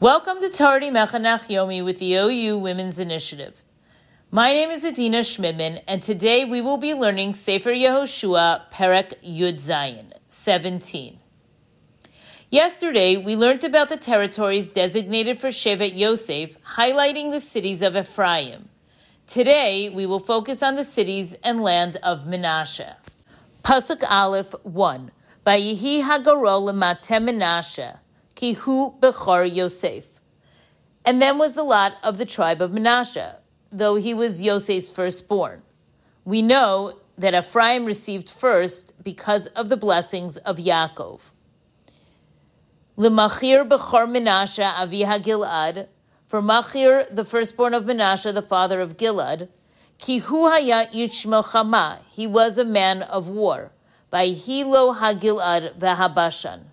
Welcome to Tardi Mechanach Yomi with the OU Women's Initiative. My name is Adina Schmidman, and today we will be learning Sefer Yehoshua Perek Yud Zayin 17. Yesterday, we learned about the territories designated for Shevet Yosef, highlighting the cities of Ephraim. Today, we will focus on the cities and land of Menashe. Pasuk Aleph 1. Vayihi Hagarol Matem Menashe. Kihu Bechor Yosef. And then was the lot of the tribe of Manasseh, though he was Yosef's firstborn. We know that Ephraim received first because of the blessings of Yaakov. Lemachir Bechor Menashe Aviha Gilad, for Machir, the firstborn of Menashe, the father of Gilad, Kihu Haya Chama, he was a man of war, by Hilo Hagilad Vahabashan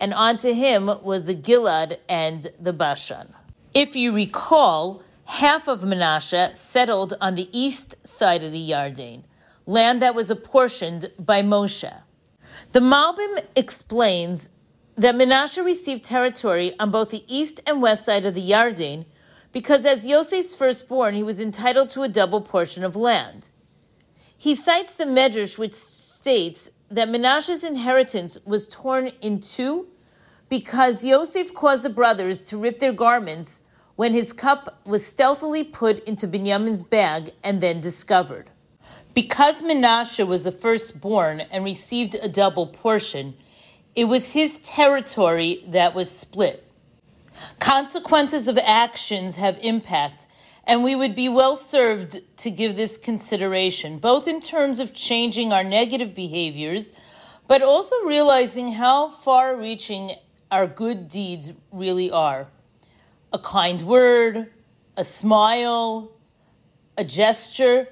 and onto him was the Gilad and the Bashan. If you recall, half of Menashe settled on the east side of the Yarden, land that was apportioned by Moshe. The Malbim explains that Menashe received territory on both the east and west side of the Yarden because as Yosef's firstborn, he was entitled to a double portion of land. He cites the Medrash, which states that Menashe's inheritance was torn in two because Yosef caused the brothers to rip their garments when his cup was stealthily put into Binyamin's bag and then discovered. Because Menashe was the firstborn and received a double portion, it was his territory that was split. Consequences of actions have impact, and we would be well served to give this consideration, both in terms of changing our negative behaviors, but also realizing how far reaching our good deeds really are. A kind word, a smile, a gesture.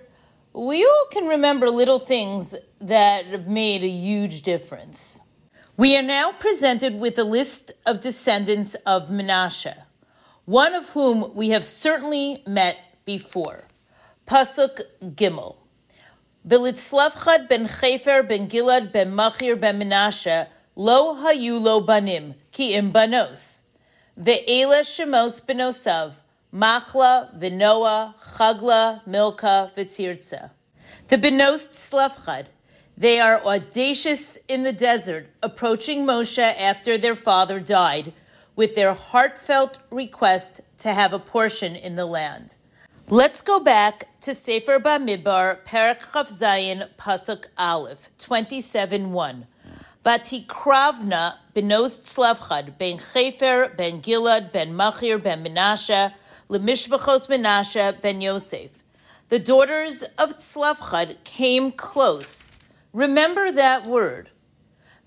We all can remember little things that have made a huge difference. We are now presented with a list of descendants of Menashe, one of whom we have certainly met before. Pasuk Gimel. Vilitzlavchad ben Chefer ben Gilad ben Machir ben Menashe Lo hayu lo banim, ki im banos. Ve'ela shemos benosav, machla, vinoa, chagla, milka, v'tirtza. The benost slavchad. They are audacious in the desert, approaching Moshe after their father died, with their heartfelt request to have a portion in the land. Let's go back to Sefer Bamidbar, Parak Chav Zayin, Pasuk Aleph, 27 1. Vatikravna benost Slavchad, ben Chefer, ben Gilad, ben Machir, ben Menashe, lemishbachos Menashe, ben Yosef. The daughters of Slavchad came close. Remember that word.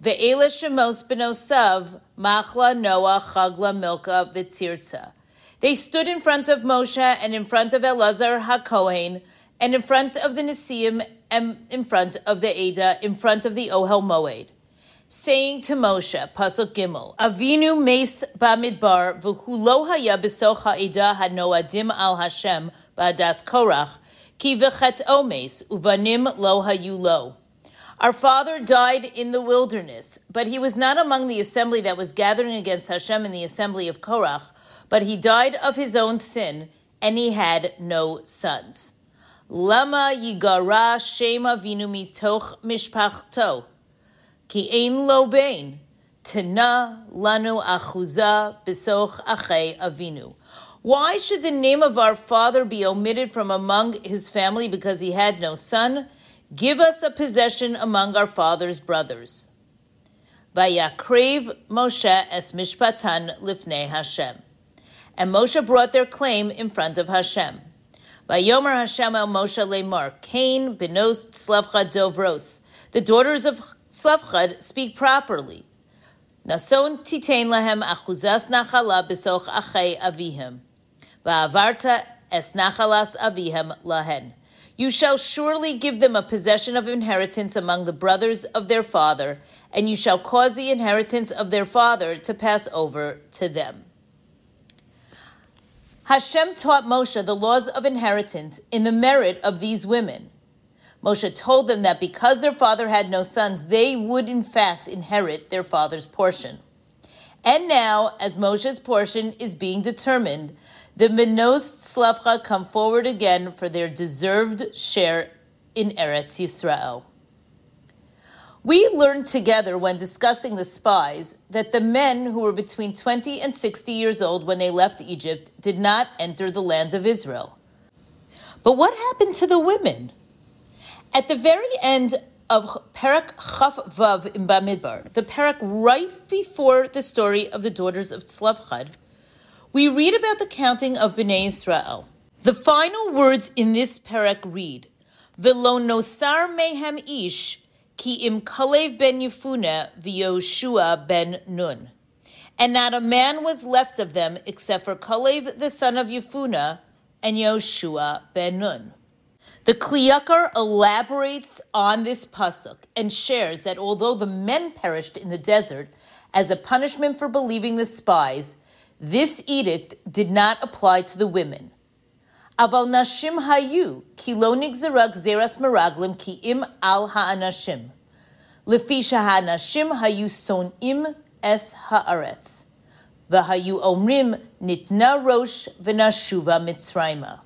Ve'ela shemos benosav, machla, Noah, chagla, milka, vitzirtza. They stood in front of Moshe and in front of Elazar HaKohen and in front of the Nesiim and in front of the Ada, in front of the Ohel Moed saying to Moshe, Pasuk Gimel, Avinu Meis Bamidbar, v'hu lo haya b'soch ha'ida hanoadim al Hashem ba'adas Korach, ki v'chet omes, uvanim lo hayu lo. Our father died in the wilderness, but he was not among the assembly that was gathering against Hashem in the assembly of Korach, but he died of his own sin, and he had no sons. Lama yigara shema vinu mitoch mishpachto. Ki ein lo bain, tana lanu achuza bisoch ache avinu. Why should the name of our father be omitted from among his family because he had no son? Give us a possession among our father's brothers. Vayakrev Moshe es mishpatan lifnei Hashem. And Moshe brought their claim in front of Hashem. Vayomer Hashem el Moshe lemar, Cain benos slavcha dovros. The daughters of Slavchad speak properly. Nason titain lahem achuzas nachala besoch achei avihim. Va'avarta es nachalas avihem lahen. You shall surely give them a possession of inheritance among the brothers of their father, and you shall cause the inheritance of their father to pass over to them. Hashem taught Moshe the laws of inheritance in the merit of these women. Moshe told them that because their father had no sons, they would in fact inherit their father's portion. And now, as Moshe's portion is being determined, the Benos Slavcha come forward again for their deserved share in Eretz Yisrael. We learned together when discussing the spies that the men who were between 20 and 60 years old when they left Egypt did not enter the land of Israel. But what happened to the women? At the very end of Perak Chaf Vav in Bamidbar, the Perak right before the story of the daughters of Tzlavchad, we read about the counting of Bnei Israel. The final words in this Perak read, Velo nosar mehem ish Ki im Kalev ben Yefune v'Yoshua ben Nun. And not a man was left of them except for Kalev the son of Yefuna and Yoshua ben Nun. The Kli Yakar elaborates on this pasuk and shares that although the men perished in the desert as a punishment for believing the spies, this edict did not apply to the women. Aval nashim hayu ki lo nigzera gzeras meraglim ki im al ha'anashim. Lefi ha'anashim hayu sonim es haaretz. V'hayu omrim nitna rosh v'nashuva mitzrayma.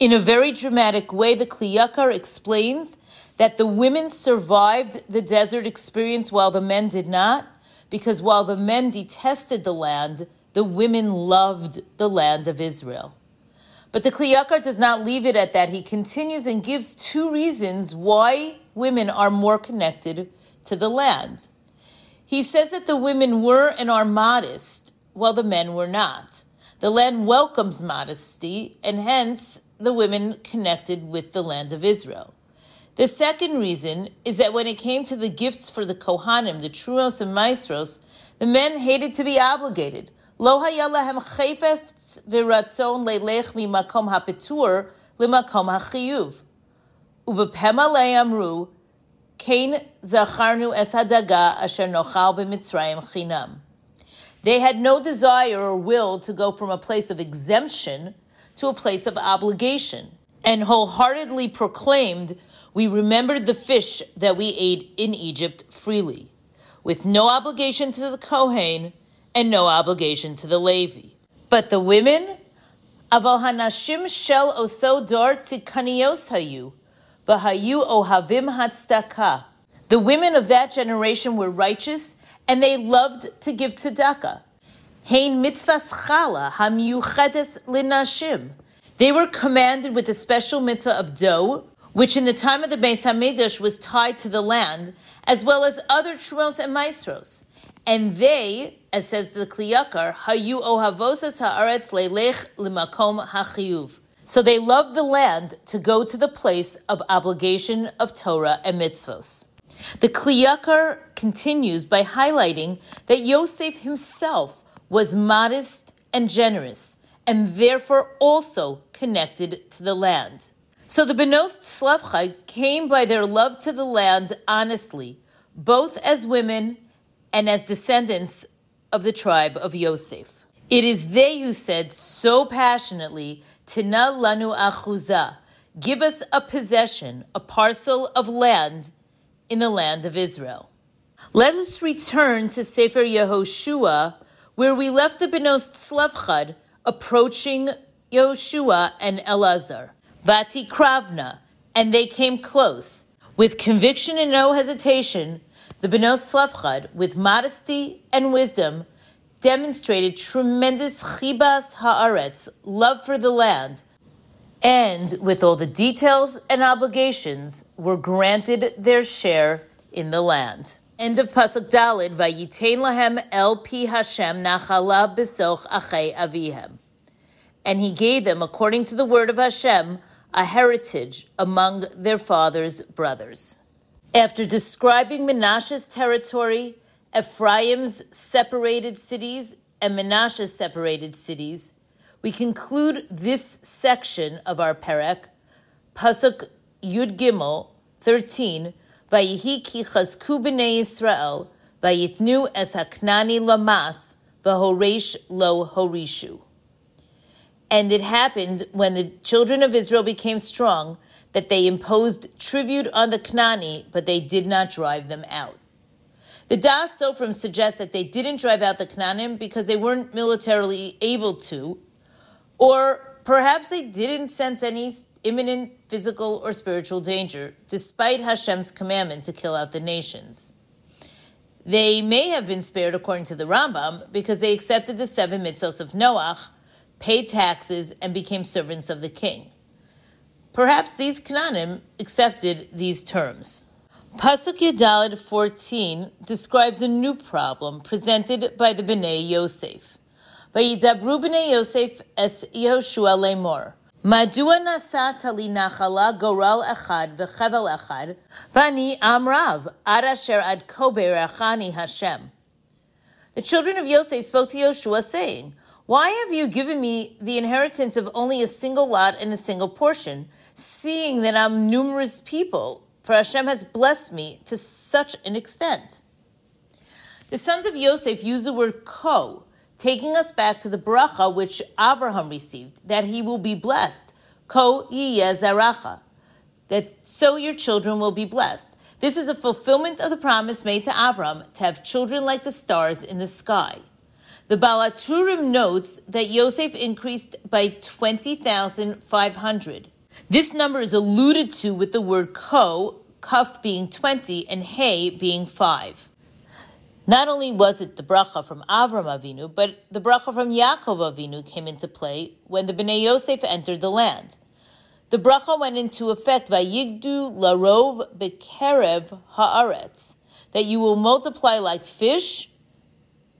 In a very dramatic way, the Kli Yakar explains that the women survived the desert experience while the men did not, because while the men detested the land, the women loved the land of Israel. But the Kli Yakar does not leave it at that. He continues and gives two reasons why women are more connected to the land. He says that the women were and are modest, while the men were not. The land welcomes modesty, and hence the women connected with the land of Israel. The second reason is that when it came to the gifts for the Kohanim, the Trumos and Maasros, the men hated to be obligated. Lo hayalahem chayfetz v'ratzon leilech mimakom hapetur limakom hachiyuv. Ubepem alei amru, kain zacharnu es hadaga asher nochal b'mitzrayim chinam. They had no desire or will to go from a place of exemption to a place of obligation, and wholeheartedly proclaimed, We remembered the fish that we ate in Egypt freely, with no obligation to the Kohen and no obligation to the Levi. But the women, aval shel oso dor tzikanios hayu, v'hayu ohavim hatstaka. The women of that generation were righteous, and they loved to give tzedakah. Hein chala linashim. They were commanded with the special mitzvah of dough, which in the time of the Beis Hamidrash was tied to the land, as well as other trumos and maasros. And they, as says the Kli Yakar, hayu haaretz leilech limakom hachiyuv. So they loved the land to go to the place of obligation of Torah and mitzvos. The Kli Yakar continues by highlighting that Yosef himself was modest and generous, and therefore also connected to the land. So the Benos Slavchad came by their love to the land honestly, both as women and as descendants of the tribe of Yosef. It is they who said so passionately, Tina lanu achuza, give us a possession, a parcel of land in the land of Israel. Let us return to Sefer Yehoshua, where we left the Benos Tzlavchad approaching Yehoshua and Elazar. Vati Kravna, and they came close. With conviction and no hesitation, the Benos Slavchad, with modesty and wisdom, demonstrated tremendous chibas haaretz, love for the land, and with all the details and obligations, were granted their share in the land. End of pasuk Dalid. Vayitain lahem el pi Hashem nachala besoch achei avihem, and he gave them, according to the word of Hashem, a heritage among their father's brothers. After describing Menashe's territory, Ephraim's separated cities, and Menashe's separated cities, we conclude this section of our Perek, Pasuk Yud Gimel 13, Vayihi ki chazku b'nei Yisrael, vayitnu es haknani lamas, v'horesh lo horishu. And it happened when the children of Israel became strong that they imposed tribute on the Knani, but they did not drive them out. The Daas Sofrim suggests that they didn't drive out the Canaanim because they weren't militarily able to, or perhaps they didn't sense any imminent physical or spiritual danger, despite Hashem's commandment to kill out the nations. They may have been spared, according to the Rambam, because they accepted the seven mitzvos of Noach, paid taxes, and became servants of the king. Perhaps these Canaanim accepted these terms. Pasuk Yudalid 14 describes a new problem presented by the Bnei Yosef. Vayidabru Bnei Yosef es Yehoshua lemor. מדוע נסעת לי נחלה גורל אחד וחבל אחד, ואני עם רב, עד אשר עד כה ברכני Hashem. The children of Yosef spoke to Yoshua, saying, Why have you given me the inheritance of only a single lot and a single portion, seeing that I'm numerous people? For Hashem has blessed me to such an extent. The sons of Yosef use the word ko, taking us back to the bracha which Avraham received, that he will be blessed. Ko zaracha, that so your children will be blessed. This is a fulfillment of the promise made to Avram to have children like the stars in the sky. The Baal HaTurim notes that Yosef increased by 20,500. This number is alluded to with the word ko, kaf being 20 and hey being 5. Not only was it the bracha from Avram Avinu, but the bracha from Yaakov Avinu came into play when the Bnei Yosef entered the land. The bracha went into effect by vayigdu larov bekerev haaretz, that you will multiply like fish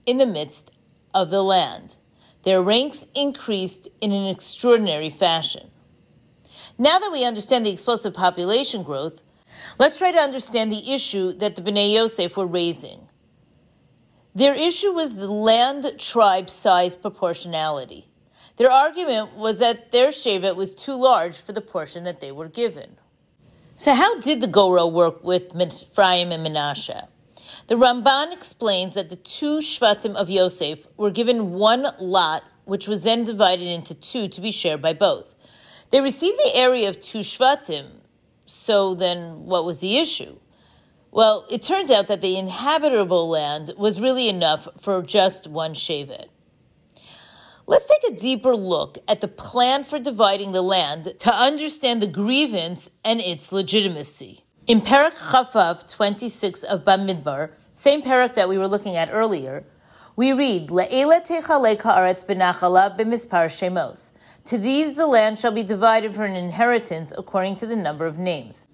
in the midst of the land. Their ranks increased in an extraordinary fashion. Now that we understand the explosive population growth, let's try to understand the issue that the Bnei Yosef were raising. Their issue was the land tribe size proportionality. Their argument was that their Shevet was too large for the portion that they were given. So, how did the Gora work with Ephraim and Menashe? The Ramban explains that the two Shvatim of Yosef were given one lot, which was then divided into two to be shared by both. They received the area of two Shvatim, so then what was the issue? Well, it turns out that the inhabitable land was really enough for just one Shevet. Let's take a deeper look at the plan for dividing the land to understand the grievance and its legitimacy. In Parak Chafav 26 of Bamidbar, same parak that we were looking at earlier, we read, Le'ela techaleka aretz benachala b'mispar shemos. To these the land shall be divided for an inheritance according to the number of names.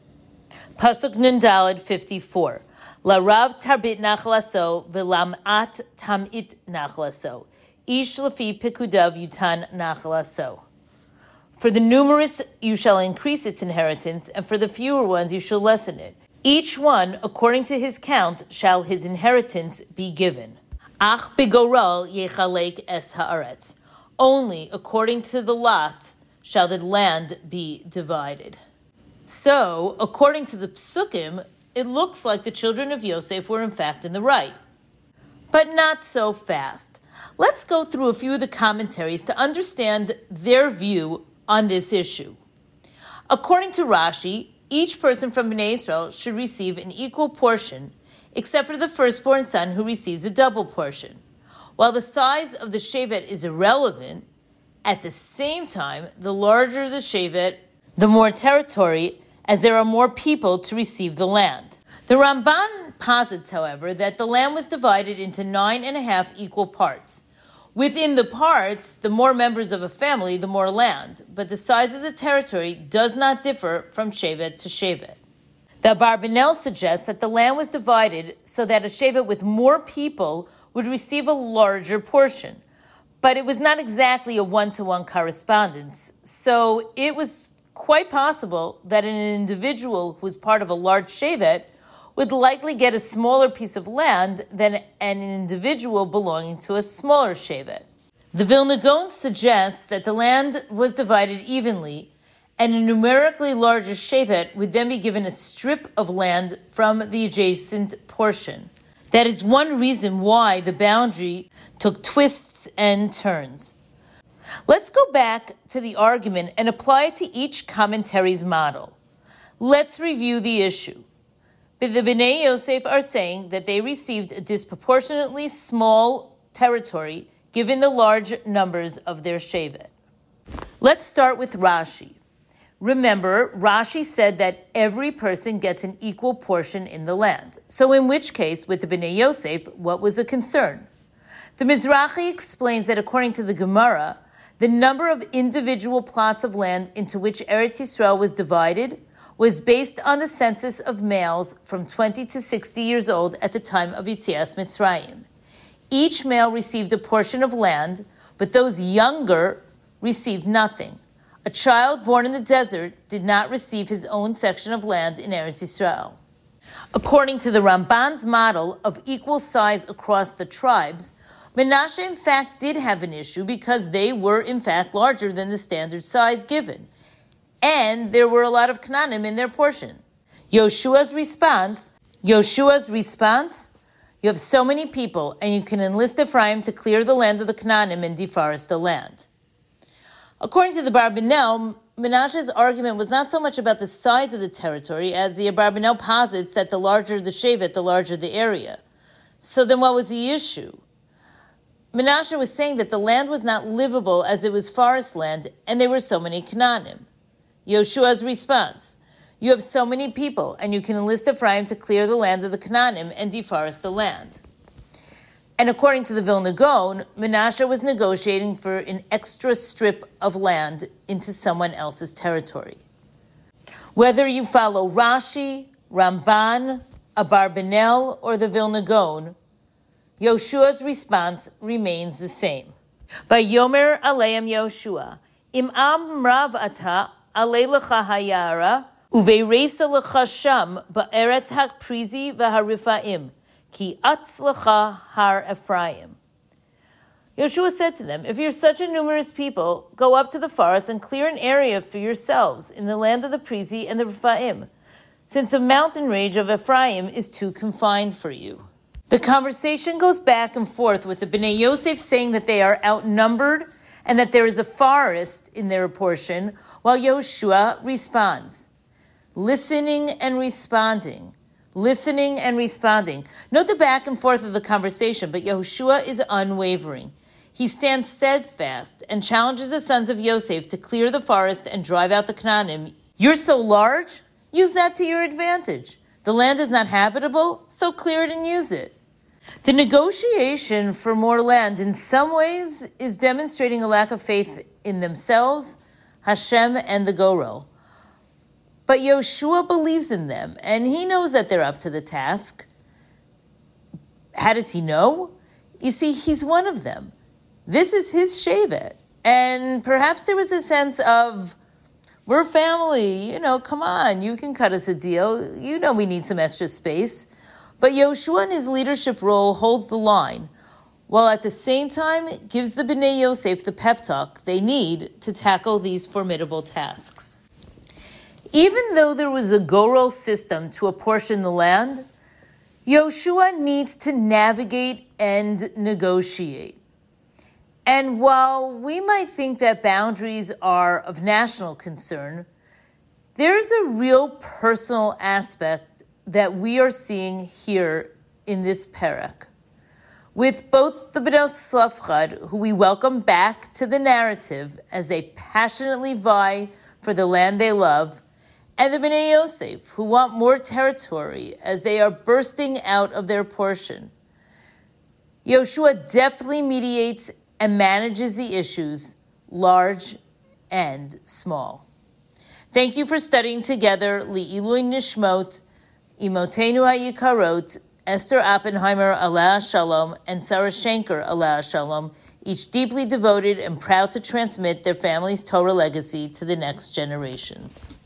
Pasuk Nindalid 54. La Rav Tarbit Nachlaso Vilamat Tamit Nachlaso. Ish Lafi Pikudav Yutan Nachlaso. For the numerous you shall increase its inheritance, and for the fewer ones you shall lessen it. Each one, according to his count, shall his inheritance be given. Ach begoral yechalek es haaretz. Only according to the lot shall the land be divided. So, according to the psukim, it looks like the children of Yosef were in fact in the right. But not so fast. Let's go through a few of the commentaries to understand their view on this issue. According to Rashi, each person from Bnei Israel should receive an equal portion, except for the firstborn son who receives a double portion. While the size of the shevet is irrelevant, at the same time, the larger the shevet, the more territory, as there are more people to receive the land. The Ramban posits, however, that the land was divided into nine and a half equal parts. Within the parts, the more members of a family, the more land, but the size of the territory does not differ from Shevet to Shevet. The Abarbanel suggests that the land was divided so that a Shevet with more people would receive a larger portion. But it was not exactly a one to one correspondence, so it was quite possible that an individual who was part of a large shevet would likely get a smaller piece of land than an individual belonging to a smaller shevet. The Vilna Gaon suggests that the land was divided evenly, and a numerically larger shevet would then be given a strip of land from the adjacent portion. That is one reason why the boundary took twists and turns. Let's go back to the argument and apply it to each commentary's model. Let's review the issue. The Bnei Yosef are saying that they received a disproportionately small territory given the large numbers of their Shevet. Let's start with Rashi. Remember, Rashi said that every person gets an equal portion in the land. So, in which case, with the Bnei Yosef, what was the concern? The Mizrahi explains that according to the Gemara, the number of individual plots of land into which Eretz Yisrael was divided was based on the census of males from 20 to 60 years old at the time of Yitzias Mitzrayim. Each male received a portion of land, but those younger received nothing. A child born in the desert did not receive his own section of land in Eretz Yisrael. According to the Ramban's model of equal size across the tribes, Menashe in fact did have an issue because they were in fact larger than the standard size given. And there were a lot of Canaanim in their portion. Yoshua's response, Yoshua's response, you have so many people and you can enlist Ephraim to clear the land of the Canaanim and deforest the land. According to the Barbanel, Menashe's argument was not so much about the size of the territory as the Barbanel posits that the larger the Shevet, the larger the area. So then what was the issue? Menashe was saying that the land was not livable as it was forest land and there were so many Canaanim. Yoshua's response, you have so many people and you can enlist Ephraim to clear the land of the Canaanim and deforest the land. And according to the Vilna Gaon, Menashe was negotiating for an extra strip of land into someone else's territory. Whether you follow Rashi, Ramban, Abarbanel, or the Vilna Gaon, Yoshua's response remains the same. Yomer Aleim Yoshua, Im Am Rav Ata Ale Lecha Hayara, Uveiresa Lecha Sham Ba'eretz HaPrizi VaHarifaim, Ki atzlacha har Ephraim. Yoshua said to them, If you're such a numerous people, go up to the forest and clear an area for yourselves in the land of the Prizi and the Rephaim, since the mountain range of Ephraim is too confined for you. The conversation goes back and forth with the Bnei Yosef saying that they are outnumbered and that there is a forest in their portion, while Yoshua responds, listening and responding listening and responding. Note the back and forth of the conversation, but Yehoshua is unwavering. He stands steadfast and challenges the sons of Yosef to clear the forest and drive out the Canaanim. You're so large, use that to your advantage. The land is not habitable, so clear it and use it. The negotiation for more land in some ways is demonstrating a lack of faith in themselves, Hashem, and the Gorel. But Yoshua believes in them, and he knows that they're up to the task. How does he know? You see, he's one of them. This is his Shevet. And perhaps there was a sense of, we're family, you know, come on, you can cut us a deal. You know we need some extra space. But Yoshua in his leadership role holds the line, while at the same time gives the Bnei Yosef the pep talk they need to tackle these formidable tasks. Even though there was a Gorel system to apportion the land, Yoshua needs to navigate and negotiate. And while we might think that boundaries are of national concern, there's a real personal aspect that we are seeing here in this parak. With both the Bnei Safchad, who we welcome back to the narrative as they passionately vie for the land they love, and the Bnei Yosef, who want more territory as they are bursting out of their portion. Yoshua definitely mediates and manages the issues, large and small. Thank you for studying together Li'ilui Nishmot, Imotenu HaYikarot, Esther Oppenheimer, Allah Shalom, and Sarah Shanker, Allah Shalom, each deeply devoted and proud to transmit their family's Torah legacy to the next generations.